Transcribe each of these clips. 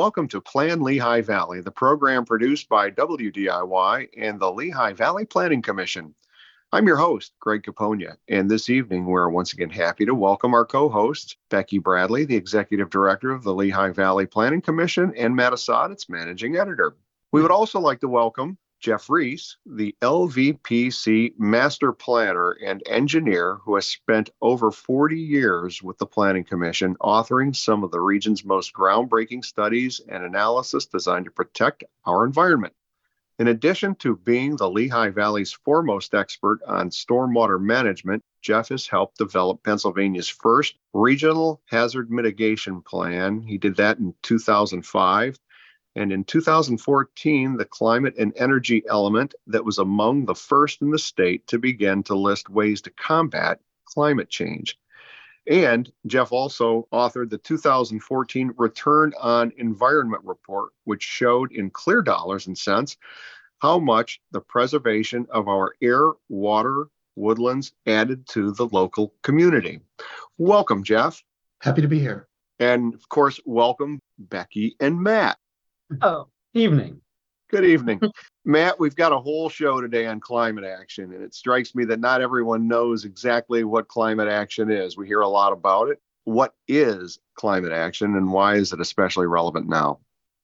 Welcome to Plan Lehigh Valley, the program produced by WDIY and the Lehigh Valley Planning Commission. I'm your host, Greg Capogna, and this evening we're once again happy to welcome our co hosts, Becky Bradley, the Executive Director of the Lehigh Valley Planning Commission, and Matt Assad, its Managing Editor. We would also like to welcome Geoff Reese, the LVPC master planner and engineer who has spent over 40 years with the Planning Commission, authoring some of the region's most groundbreaking studies and analysis designed to protect our environment. In addition to being the Lehigh Valley's foremost expert on stormwater management, Geoff has helped develop Pennsylvania's first regional hazard mitigation plan. He did that in 2005 and in 2014, the climate and energy element that was among the first in the state to begin to list ways to combat climate change. And Geoff also authored the 2014 Return on Environment Report, which showed in clear dollars and cents how much the preservation of our air, water, woodlands added to the local community. Welcome, Geoff. Happy to be here. And of course, welcome Becky and Matt. Oh, evening. Good evening. Matt, we've got a whole show today on climate action, and it strikes me that not everyone knows exactly what climate action is. We hear a lot about it. What is climate action, and why is it especially relevant now?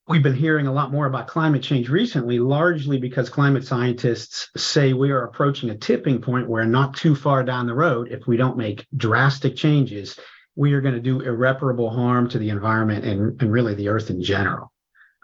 We've been hearing a lot more about climate change recently, largely because climate scientists say we are approaching a tipping point where not too far down the road, if we don't make drastic changes, we are going to do irreparable harm to the environment and, and really the earth in general.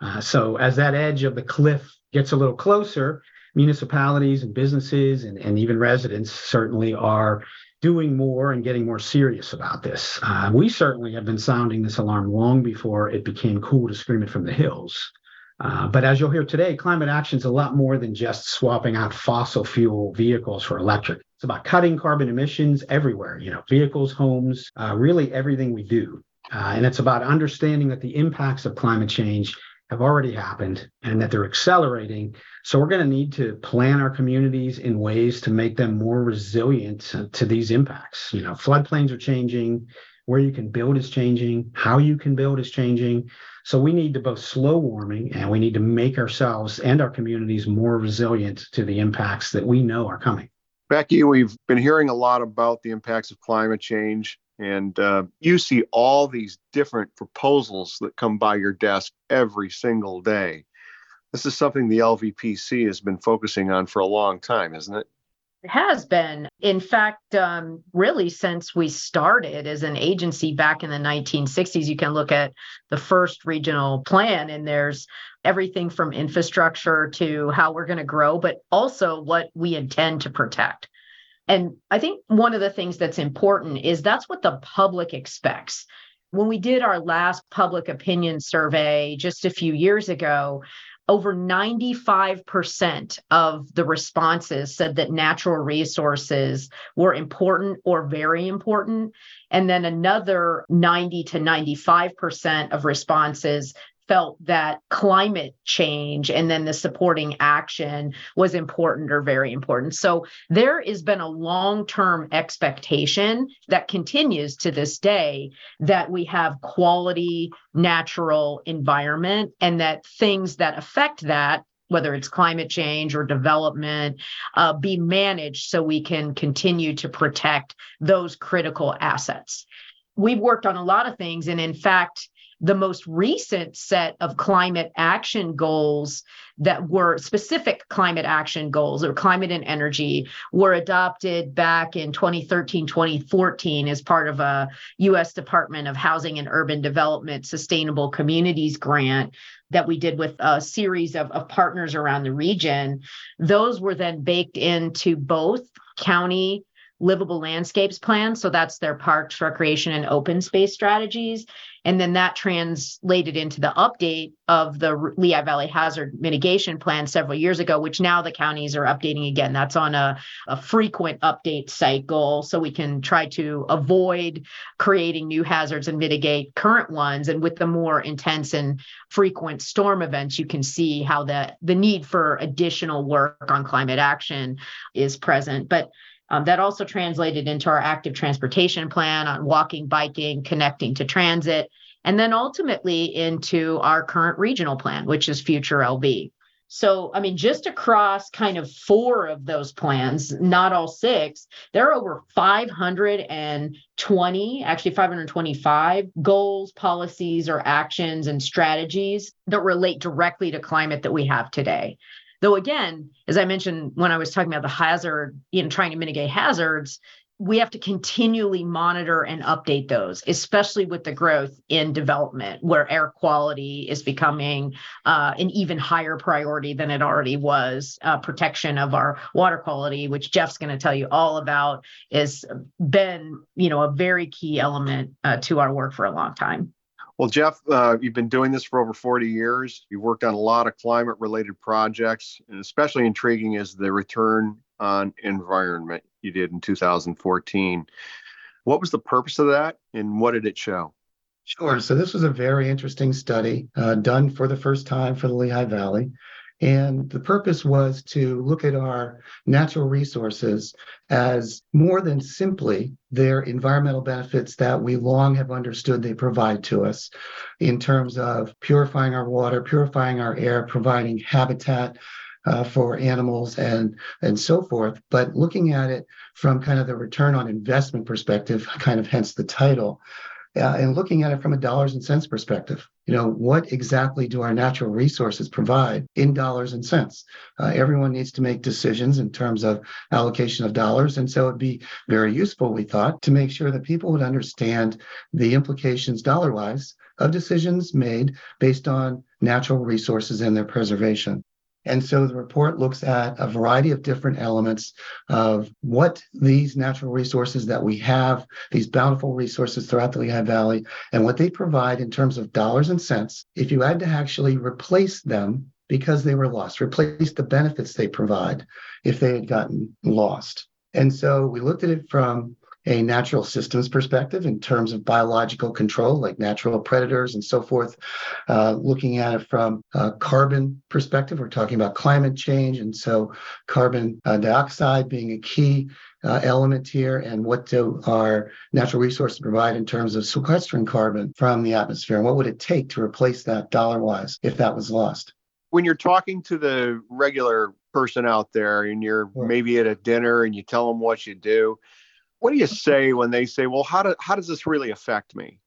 Uh, so as that edge of the cliff gets a little closer, municipalities and businesses and, and even residents certainly are doing more and getting more serious about this. Uh, we certainly have been sounding this alarm long before it became cool to scream it from the hills. Uh, but as you'll hear today, climate action is a lot more than just swapping out fossil fuel vehicles for electric. It's about cutting carbon emissions everywhere, you know, vehicles, homes, uh, really everything we do. Uh, and it's about understanding that the impacts of climate change have already happened and that they're accelerating. So we're going to need to plan our communities in ways to make them more resilient to these impacts. You know, floodplains are changing, where you can build is changing, how you can build is changing. So we need to both slow warming and we need to make ourselves and our communities more resilient to the impacts that we know are coming. Becky, we've been hearing a lot about the impacts of climate change and uh, you see all these different proposals that come by your desk every single day. This is something the LVPC has been focusing on for a long time, isn't it? It has been. In fact, um, really, since we started as an agency back in the 1960s, you can look at the first regional plan, and there's everything from infrastructure to how we're going to grow, but also what we intend to protect. And I think one of the things that's important is that's what the public expects. When we did our last public opinion survey just a few years ago, over 95% of the responses said that natural resources were important or very important. And then another 90 to 95% of responses felt that climate change and then the supporting action was important or very important. So there has been a long term expectation that continues to this day that we have quality natural environment and that things that affect that whether it's climate change or development, uh, be managed so we can continue to protect those critical assets. We've worked on a lot of things. And in fact, the most recent set of climate action goals that were specific climate action goals or climate and energy were adopted back in 2013 2014 as part of a US Department of Housing and Urban Development Sustainable Communities grant that we did with a series of, of partners around the region. Those were then baked into both county livable landscapes plan. So that's their parks, recreation, and open space strategies. And then that translated into the update of the Lehigh Valley Hazard Mitigation Plan several years ago, which now the counties are updating again. That's on a, a frequent update cycle. So we can try to avoid creating new hazards and mitigate current ones. And with the more intense and frequent storm events, you can see how the, the need for additional work on climate action is present. But um, that also translated into our active transportation plan on walking, biking, connecting to transit. and then ultimately into our current regional plan, which is Future LV. So, I mean, just across kind of four of those plans, not all six, there are over 520, actually 525 goals, policies, or actions and strategies that relate directly to climate that we have today. Though, again, as I mentioned when I was talking about the hazard, know, trying to mitigate hazards, we have to continually monitor and update those, especially with the growth in development, where air quality is becoming uh, an even higher priority than it already was. Uh, protection of our water quality, which Geoff's going to tell you all about, has been, you know, a very key element uh, to our work for a long time. Well, Geoff, uh, you've been doing this for over 40 years. You've worked on a lot of climate related projects, and especially intriguing is the return on environment you did in 2014. What was the purpose of that and what did it show? Sure. So, this was a very interesting study uh, done for the first time for the Lehigh Valley. And the purpose was to look at our natural resources as more than simply their environmental benefits that we long have understood they provide to us in terms of purifying our water, purifying our air, providing habitat uh, for animals and and so forth. But looking at it from kind of the return on investment perspective kind of hence the title uh, and looking at it from a dollars and cents perspective you know what exactly do our natural resources provide in dollars and cents? Uh, everyone needs to make decisions in terms of allocation of dollars and so it'd be very useful we thought to make sure that people would understand the implications dollar wise of decisions made based on natural resources and their preservation and so the report looks at a variety of different elements of what these natural resources that we have, these bountiful resources throughout the Lehigh Valley, and what they provide in terms of dollars and cents. If you had to actually replace them because they were lost, replace the benefits they provide if they had gotten lost. And so we looked at it from a natural systems perspective in terms of biological control, like natural predators and so forth. Uh, looking at it from a carbon perspective, we're talking about climate change, and so carbon uh, dioxide being a key uh, element here, and what do our natural resources provide in terms of sequestering carbon from the atmosphere, and what would it take to replace that dollar-wise if that was lost? When you're talking to the regular person out there, and you're sure. maybe at a dinner, and you tell them what you do what do you say when they say, well, how, do, how does this really affect me?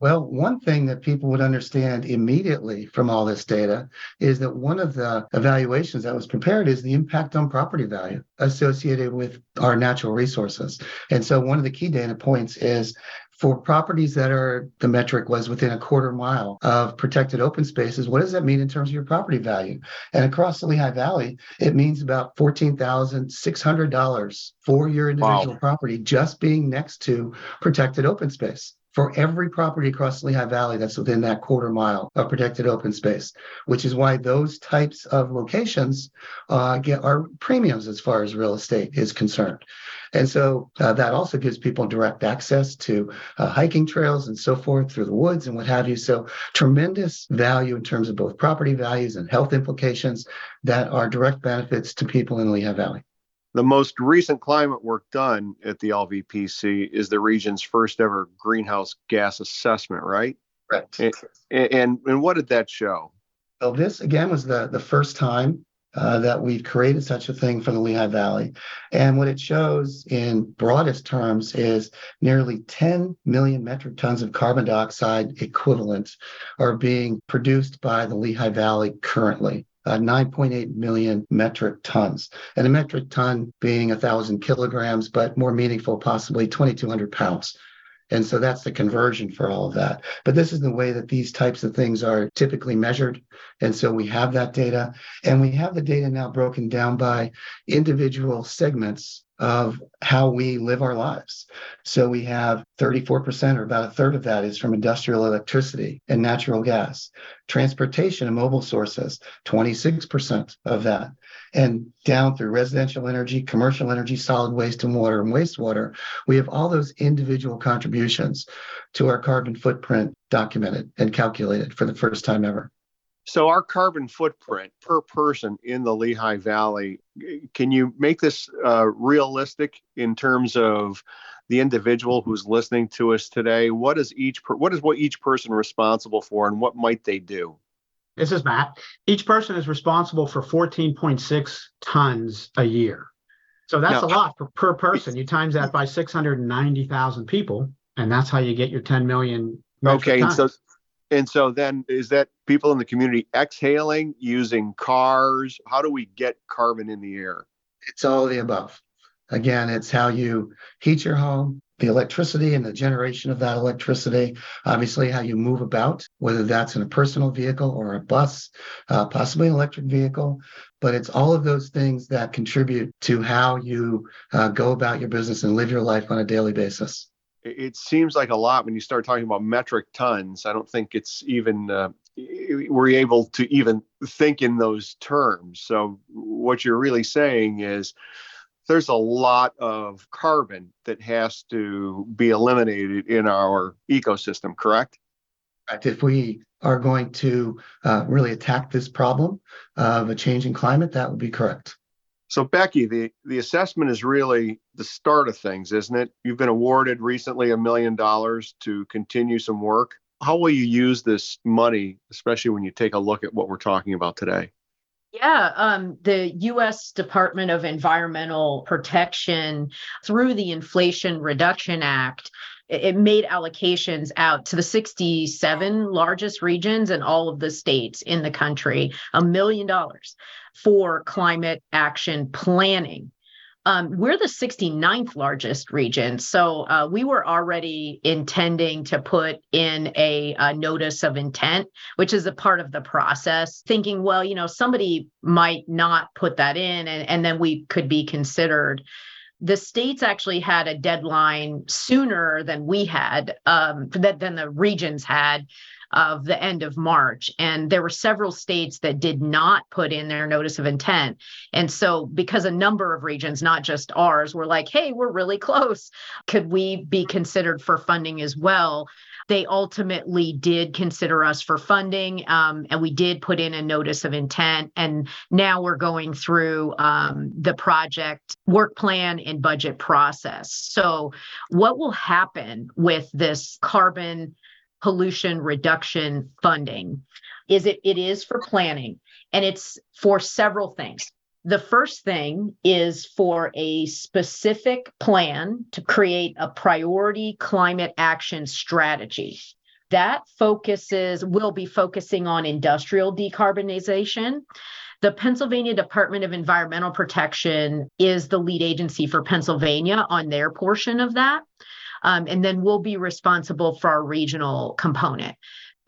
Well, one thing that people would understand immediately from all this data is that one of the evaluations that was prepared is the impact on property value associated with our natural resources. And so one of the key data points is for properties that are the metric was within a quarter mile of protected open spaces, what does that mean in terms of your property value? And across the Lehigh Valley, it means about $14,600 for your individual wow. property just being next to protected open space for every property across the Lehigh Valley that's within that quarter mile of protected open space, which is why those types of locations uh, get our premiums as far as real estate is concerned. And so uh, that also gives people direct access to uh, hiking trails and so forth through the woods and what have you. So tremendous value in terms of both property values and health implications that are direct benefits to people in Lehigh Valley. The most recent climate work done at the LVPC is the region's first ever greenhouse gas assessment, right? Right. And, and, and what did that show? So this again was the the first time uh, that we've created such a thing for the Lehigh Valley. And what it shows in broadest terms is nearly 10 million metric tons of carbon dioxide equivalent are being produced by the Lehigh Valley currently uh, 9.8 million metric tons, and a metric ton being 1,000 kilograms, but more meaningful, possibly 2,200 pounds. And so that's the conversion for all of that. But this is the way that these types of things are typically measured. And so we have that data, and we have the data now broken down by individual segments of how we live our lives. So we have 34%, or about a third of that, is from industrial electricity and natural gas. Transportation and mobile sources, 26% of that. And down through residential energy, commercial energy, solid waste and water and wastewater, we have all those individual contributions to our carbon footprint documented and calculated for the first time ever. So, our carbon footprint per person in the Lehigh Valley, can you make this uh, realistic in terms of the individual who's listening to us today, what is each what is what each person responsible for, and what might they do? This is Matt. Each person is responsible for 14.6 tons a year. So that's now, a lot per, per person. You times that by 690,000 people, and that's how you get your 10 million. Okay, and so and so then is that people in the community exhaling using cars? How do we get carbon in the air? It's all of the above. Again, it's how you heat your home, the electricity and the generation of that electricity, obviously, how you move about, whether that's in a personal vehicle or a bus, uh, possibly an electric vehicle. But it's all of those things that contribute to how you uh, go about your business and live your life on a daily basis. It seems like a lot when you start talking about metric tons. I don't think it's even uh, we're able to even think in those terms. So what you're really saying is there's a lot of carbon that has to be eliminated in our ecosystem, correct? If we are going to uh, really attack this problem of a changing climate, that would be correct. So, Becky, the, the assessment is really the start of things, isn't it? You've been awarded recently a million dollars to continue some work. How will you use this money, especially when you take a look at what we're talking about today? Yeah, um, the U.S. Department of Environmental Protection, through the Inflation Reduction Act, it made allocations out to the 67 largest regions and all of the states in the country, a million dollars for climate action planning. Um, we're the 69th largest region. So uh, we were already intending to put in a, a, notice of intent, which is a part of the process, thinking, well, you know, somebody might not put that in and, and then we could be considered. The states actually had a deadline sooner than we had, um, that, than the regions had of the end of March. And there were several states that did not put in their notice of intent. And so, because a number of regions, not just ours, were like, hey, we're really close, could we be considered for funding as well? They ultimately did consider us for funding, um, and we did put in a notice of intent. And now we're going through um, the project work plan and budget process. So, what will happen with this carbon pollution reduction funding. Is it it is for planning and it's for several things. The first thing is for a specific plan to create a priority climate action strategy. That focuses will be focusing on industrial decarbonization. The Pennsylvania Department of Environmental Protection is the lead agency for Pennsylvania on their portion of that. Um, and then we'll be responsible for our regional component.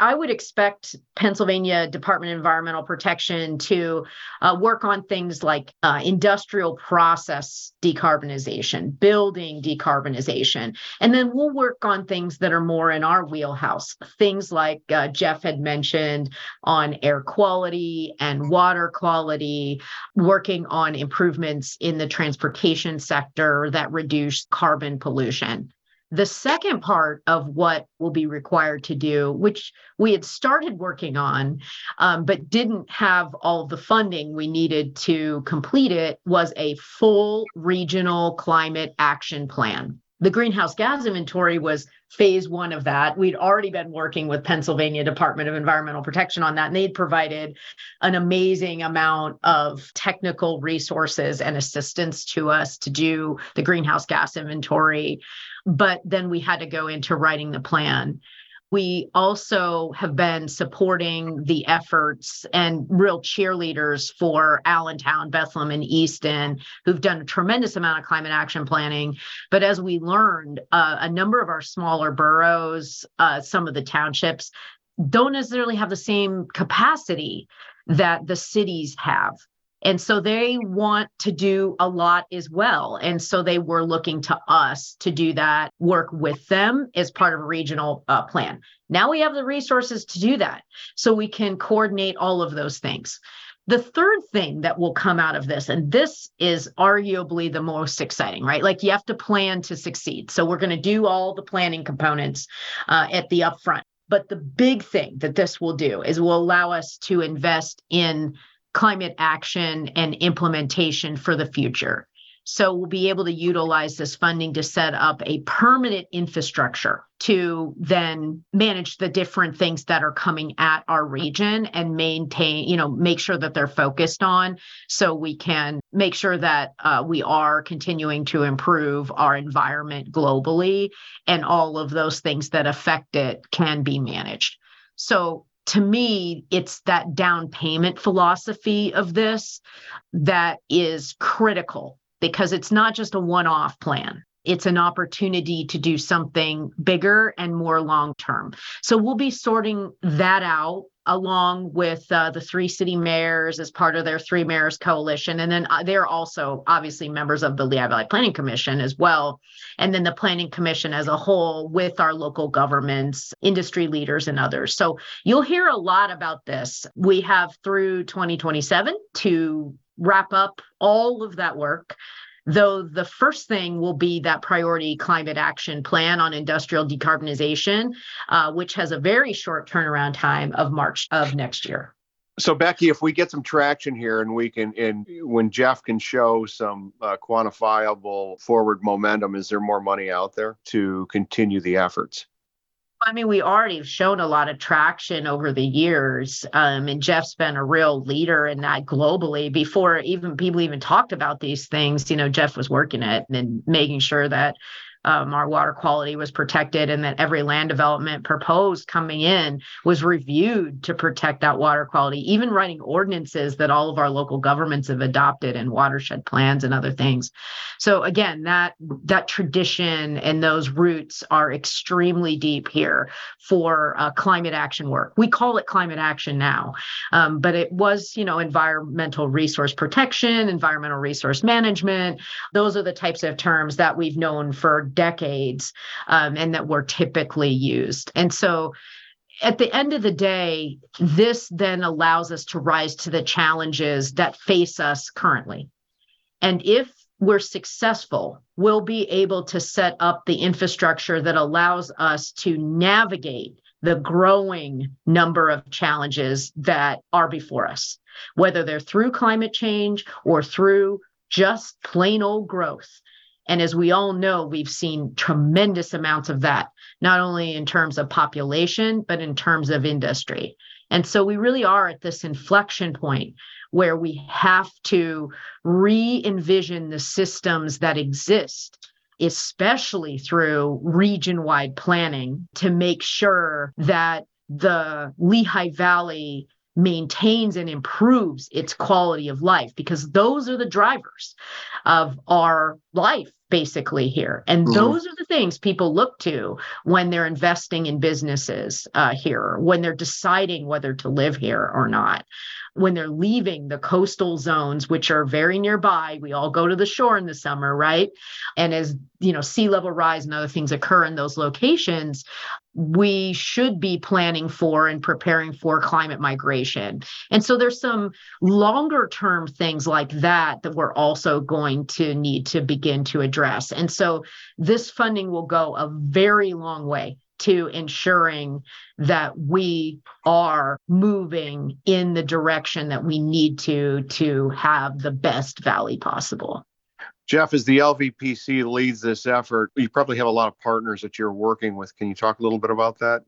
I would expect Pennsylvania Department of Environmental Protection to uh, work on things like uh, industrial process decarbonization, building decarbonization, and then we'll work on things that are more in our wheelhouse. Things like uh, Geoff had mentioned on air quality and water quality, working on improvements in the transportation sector that reduce carbon pollution. The second part of what will be required to do, which we had started working on, um, but didn't have all the funding we needed to complete it, was a full regional climate action plan. The greenhouse gas inventory was phase one of that. We'd already been working with Pennsylvania Department of Environmental Protection on that, and they'd provided an amazing amount of technical resources and assistance to us to do the greenhouse gas inventory but then we had to go into writing the plan. We also have been supporting the efforts and real cheerleaders for Allentown, Bethlehem, and Easton, who've done a tremendous amount of climate action planning. But as we learned, uh, a number of our smaller boroughs, uh, some of the townships, don't necessarily have the same capacity that the cities have. And so they want to do a lot as well. And so they were looking to us to do that work with them as part of a regional uh, plan. Now we have the resources to do that. So we can coordinate all of those things. The third thing that will come out of this, and this is arguably the most exciting, right? Like you have to plan to succeed. So we're going to do all the planning components uh, at the upfront. But the big thing that this will do is will allow us to invest in climate action and implementation for the future. So we'll be able to utilize this funding to set up a permanent infrastructure to then manage the different things that are coming at our region and maintain, you know, make sure that they're focused on so we can make sure that uh, we are continuing to improve our environment globally and all of those things that affect it can be managed. So to me, it's that down payment philosophy of this that is critical because it's not just a one off plan. It's an opportunity to do something bigger and more long term. So we'll be sorting that out along with uh, the three city mayors as part of their three mayors coalition. And then uh, they're also obviously members of the Lehigh Valley Planning Commission as well. And then the Planning Commission as a whole with our local governments, industry leaders, and others. So you'll hear a lot about this. We have through 2027 to wrap up all of that work though the first thing will be that priority climate action plan on industrial decarbonization, uh, which has a very short turnaround time of March of next year. So Becky, if we get some traction here and we can, and when Jeff can show some uh, quantifiable forward momentum, is there more money out there to continue the efforts? I mean, we already have shown a lot of traction over the years. Um, and Geoff's been a real leader in that globally. Before even people even talked about these things, you know, Geoff was working it and making sure that um, our water quality was protected and that every land development proposed coming in was reviewed to protect that water quality, even writing ordinances that all of our local governments have adopted and watershed plans and other things. So again, that that tradition and those roots are extremely deep here for uh, climate action work. We call it climate action now, um, but it was, you know, environmental resource protection, environmental resource management. Those are the types of terms that we've known for decades um, and that were typically used. And so at the end of the day, this then allows us to rise to the challenges that face us currently. And if we're successful, we'll be able to set up the infrastructure that allows us to navigate the growing number of challenges that are before us, whether they're through climate change or through just plain old growth. And as we all know, we've seen tremendous amounts of that, not only in terms of population, but in terms of industry. And so we really are at this inflection point where we have to re envision the systems that exist, especially through region wide planning, to make sure that the Lehigh Valley maintains and improves its quality of life because those are the drivers of our life basically here and mm-hmm. those are the things people look to when they're investing in businesses uh, here when they're deciding whether to live here or not when they're leaving the coastal zones which are very nearby we all go to the shore in the summer right and as you know sea level rise and other things occur in those locations we should be planning for and preparing for climate migration. And so there's some longer term things like that that we're also going to need to begin to address. And so this funding will go a very long way to ensuring that we are moving in the direction that we need to to have the best valley possible. Geoff, as the LVPC leads this effort, you probably have a lot of partners that you're working with. Can you talk a little bit about that?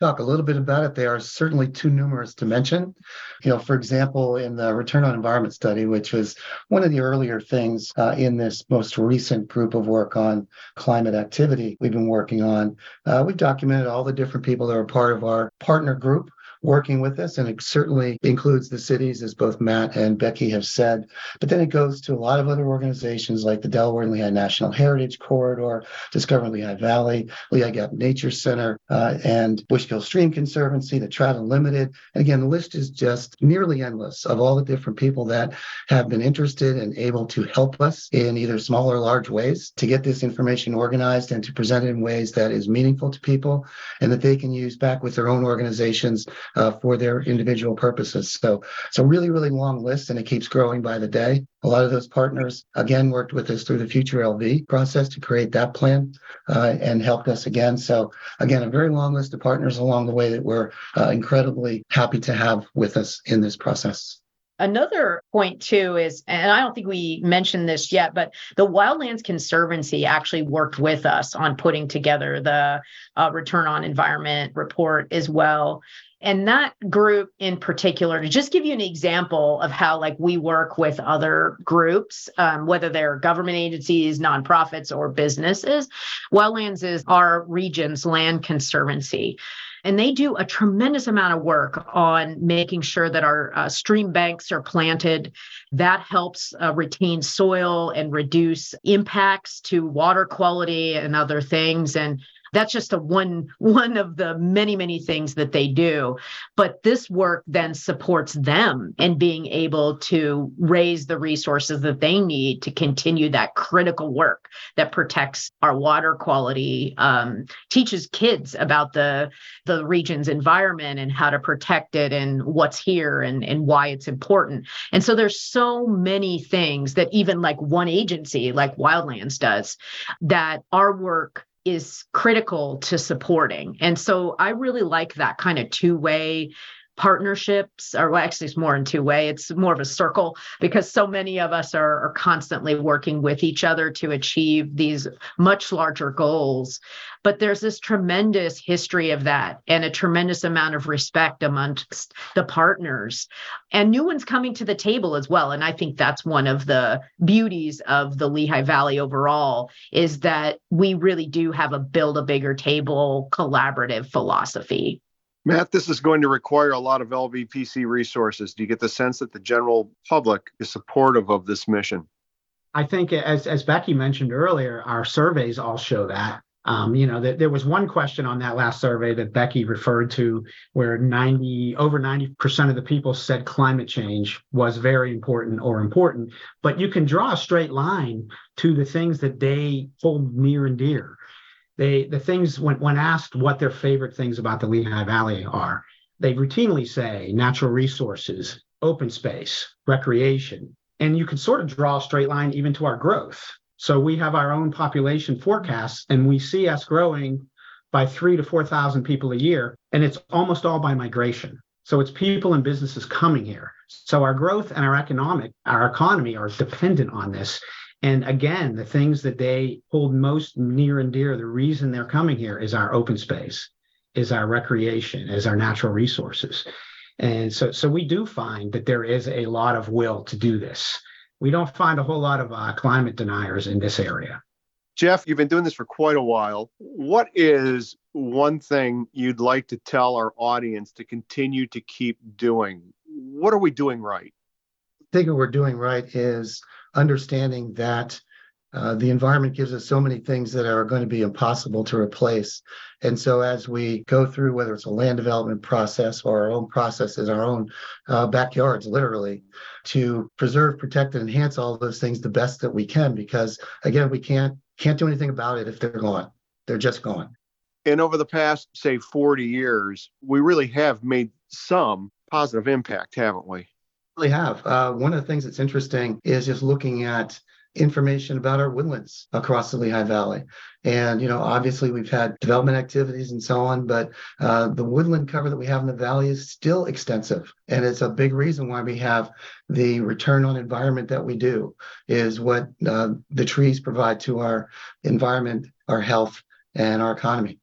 Talk a little bit about it. They are certainly too numerous to mention. You know, for example, in the return on environment study, which was one of the earlier things uh, in this most recent group of work on climate activity we've been working on, uh, we've documented all the different people that are part of our partner group working with us, and it certainly includes the cities, as both Matt and Becky have said. But then it goes to a lot of other organizations like the Delaware and Lehigh National Heritage Corridor, Discover Lehigh Valley, Lehigh Gap Nature Center, uh, and Bushkill Stream Conservancy, the Trout Unlimited. And again, the list is just nearly endless of all the different people that have been interested and able to help us in either small or large ways to get this information organized and to present it in ways that is meaningful to people and that they can use back with their own organizations uh, for their individual purposes. So it's a really, really long list and it keeps growing by the day. A lot of those partners, again, worked with us through the Future LV process to create that plan uh, and helped us again. So, again, a very long list of partners along the way that we're uh, incredibly happy to have with us in this process. Another point, too, is, and I don't think we mentioned this yet, but the Wildlands Conservancy actually worked with us on putting together the uh, return on environment report as well. And that group in particular, to just give you an example of how like we work with other groups, um, whether they're government agencies, nonprofits, or businesses, Wildlands is our region's land conservancy. And they do a tremendous amount of work on making sure that our uh, stream banks are planted. That helps uh, retain soil and reduce impacts to water quality and other things. And that's just a one one of the many many things that they do. But this work then supports them in being able to raise the resources that they need to continue that critical work that protects our water quality um, teaches kids about the the region's environment and how to protect it and what's here and and why it's important. And so there's so many things that even like one agency like wildlands does that our work is critical to supporting. And so I really like that kind of two way partnerships or well, actually it's more in two way. It's more of a circle because so many of us are, are constantly working with each other to achieve these much larger goals. But there's this tremendous history of that and a tremendous amount of respect amongst the partners. And new ones coming to the table as well. And i think that's one of the beauties of the lehigh valley overall is that we really do have a build a bigger table collaborative philosophy Matt, this is going to require a lot of LVPC resources. Do you get the sense that the general public is supportive of this mission? I think, as, as Becky mentioned earlier, our surveys all show that. Um, you know, that there was one question on that last survey that Becky referred to where 90 over 90% of the people said climate change was very important or important, but you can draw a straight line to the things that they hold near and dear they the things when when asked what their favorite things about the Lehigh Valley are, they routinely say natural resources, open space, recreation, and you can sort of draw a straight line even to our growth. So we have our own population forecasts, and we see us growing by three to four thousand people a year, and it's almost all by migration. So it's people and businesses coming here. So our growth and our economic, our economy are dependent on this. And again, the things that they hold most near and dear, the reason they're coming here is our open space, is our recreation, is our natural resources. And so, so we do find that there is a lot of will to do this. We don't find a whole lot of uh, climate deniers in this area. Geoff, you've been doing this for quite a while. What is one thing you'd like to tell our audience to continue to keep doing? What are we doing right? I think what we're doing right is understanding that uh, the environment gives us so many things that are going to be impossible to replace. And so, as we go through, whether it's a land development process or our own processes, our own uh, backyards, literally, to preserve, protect, and enhance all those things the best that we can, because again, we can't can't do anything about it if they're gone. They're just gone. And over the past, say, 40 years, we really have made some positive impact, haven't we? Really have. Uh, one of the things that's interesting is just looking at information about our woodlands across the Lehigh Valley. And, you know, obviously we've had development activities and so on, but uh, the woodland cover that we have in the valley is still extensive. And it's a big reason why we have the return on environment that we do, is what uh, the trees provide to our environment, our health, and our economy.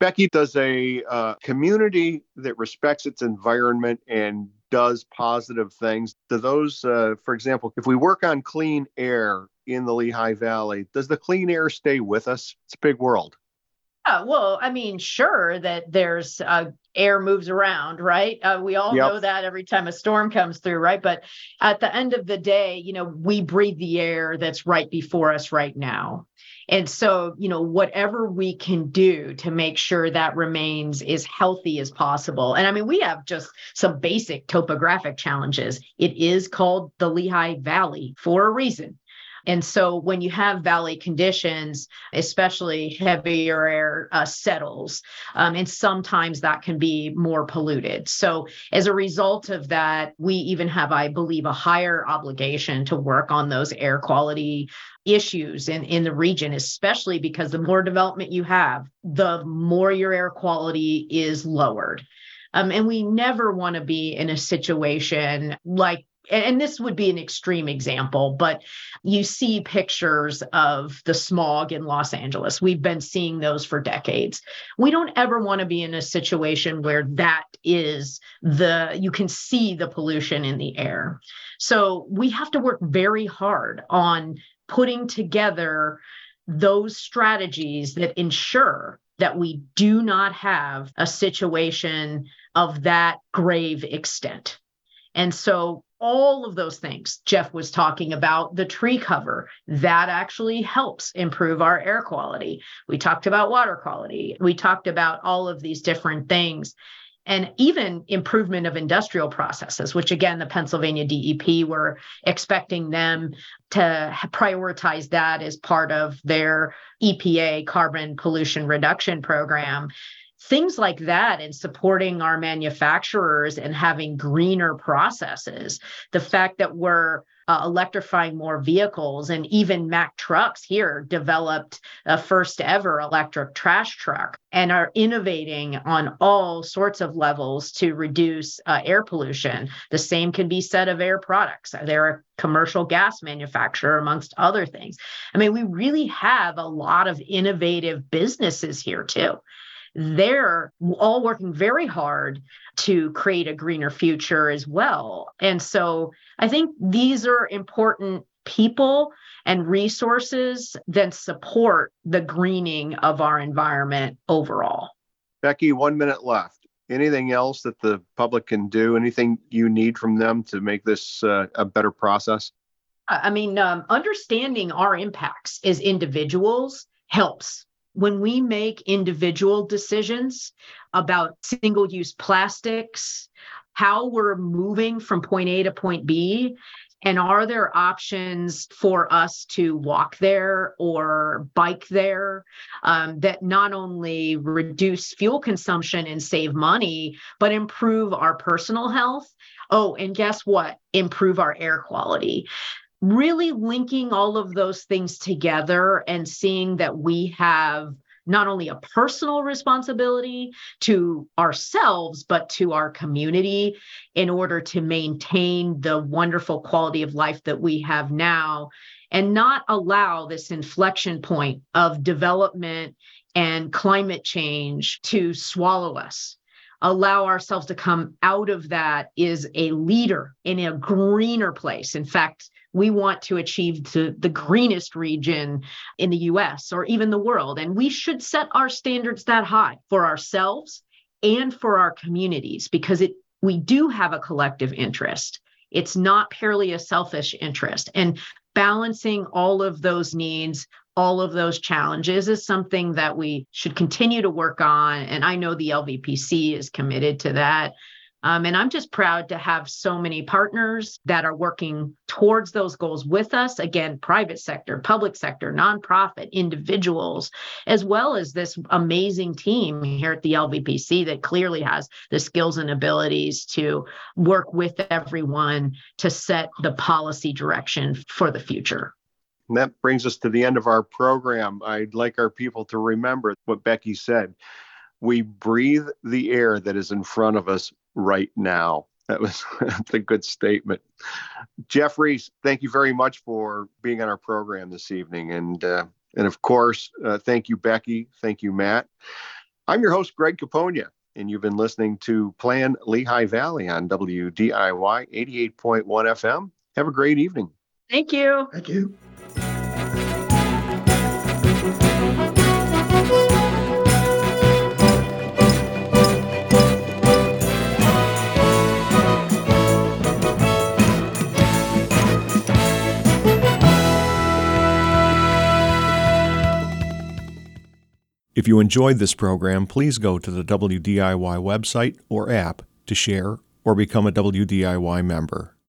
Becky does a uh, community that respects its environment and does positive things. Do those, uh, for example, if we work on clean air in the Lehigh Valley, does the clean air stay with us? It's a big world. Yeah, well, I mean, sure that there's uh, air moves around, right? Uh, we all yep. know that every time a storm comes through, right? But at the end of the day, you know, we breathe the air that's right before us right now. And so, you know, whatever we can do to make sure that remains as healthy as possible. And I mean, we have just some basic topographic challenges. It is called the Lehigh Valley for a reason. And so when you have valley conditions, especially heavier air uh, settles, um, and sometimes that can be more polluted. So as a result of that, we even have, I believe, a higher obligation to work on those air quality issues in, in the region, especially because the more development you have, the more your air quality is lowered. Um, and we never want to be in a situation like and this would be an extreme example, but you see pictures of the smog in Los Angeles. We've been seeing those for decades. We don't ever want to be in a situation where that is the, you can see the pollution in the air. So we have to work very hard on putting together those strategies that ensure that we do not have a situation of that grave extent. And so all of those things Geoff was talking about, the tree cover, that actually helps improve our air quality. We talked about water quality. We talked about all of these different things. And even improvement of industrial processes, which again, the Pennsylvania DEP, were expecting them to prioritize that as part of their EPA carbon pollution reduction program. Things like that and supporting our manufacturers and having greener processes. The fact that we're uh, electrifying more vehicles. And even mack trucks here developed a first ever electric trash truck and are innovating on all sorts of levels to reduce uh, air pollution. The same can be said of air products. They're a commercial gas manufacturer amongst other things. I mean we really have a lot of innovative businesses here too they're all working very hard to create a greener future as well. And so I think these are important people and resources that support the greening of our environment overall. Becky, one minute left. Anything else that the public can do? Anything you need from them to make this uh, a better process? I mean, um, understanding our impacts as individuals helps when we make individual decisions about single use plastics, how we're moving from point A to point B, and are there options for us to walk there or bike there um, that not only reduce fuel consumption and save money, but improve our personal health? Oh, and guess what? Improve our air quality really linking all of those things together and seeing that we have not only a personal responsibility to ourselves, but to our community in order to maintain the wonderful quality of life that we have now and not allow this inflection point of development and climate change to swallow us allow ourselves to come out of that is a leader in a greener place. In fact, we want to achieve to the greenest region in the US or even the world. And we should set our standards that high for ourselves and for our communities because it we do have a collective interest. It's not purely a selfish interest. And balancing all of those needs all of those challenges is something that we should continue to work on. And I know the LVPC is committed to that. Um, and I'm just proud to have so many partners that are working towards those goals with us. Again, private sector, public sector, nonprofit, individuals, as well as this amazing team here at the LVPC that clearly has the skills and abilities to work with everyone to set the policy direction for the future. And that brings us to the end of our program. I'd like our people to remember what Becky said. We breathe the air that is in front of us right now. That was a good statement. Geoff Reese, thank you very much for being on our program this evening. And, uh, and of course, uh, thank you, Becky. Thank you, Matt. I'm your host, Greg Capogna, and you've been listening to Plan Lehigh Valley on WDIY 88.1 FM. Have a great evening. Thank you. Thank you. If you enjoyed this program, please go to the WDIY website or app to share or become a WDIY member.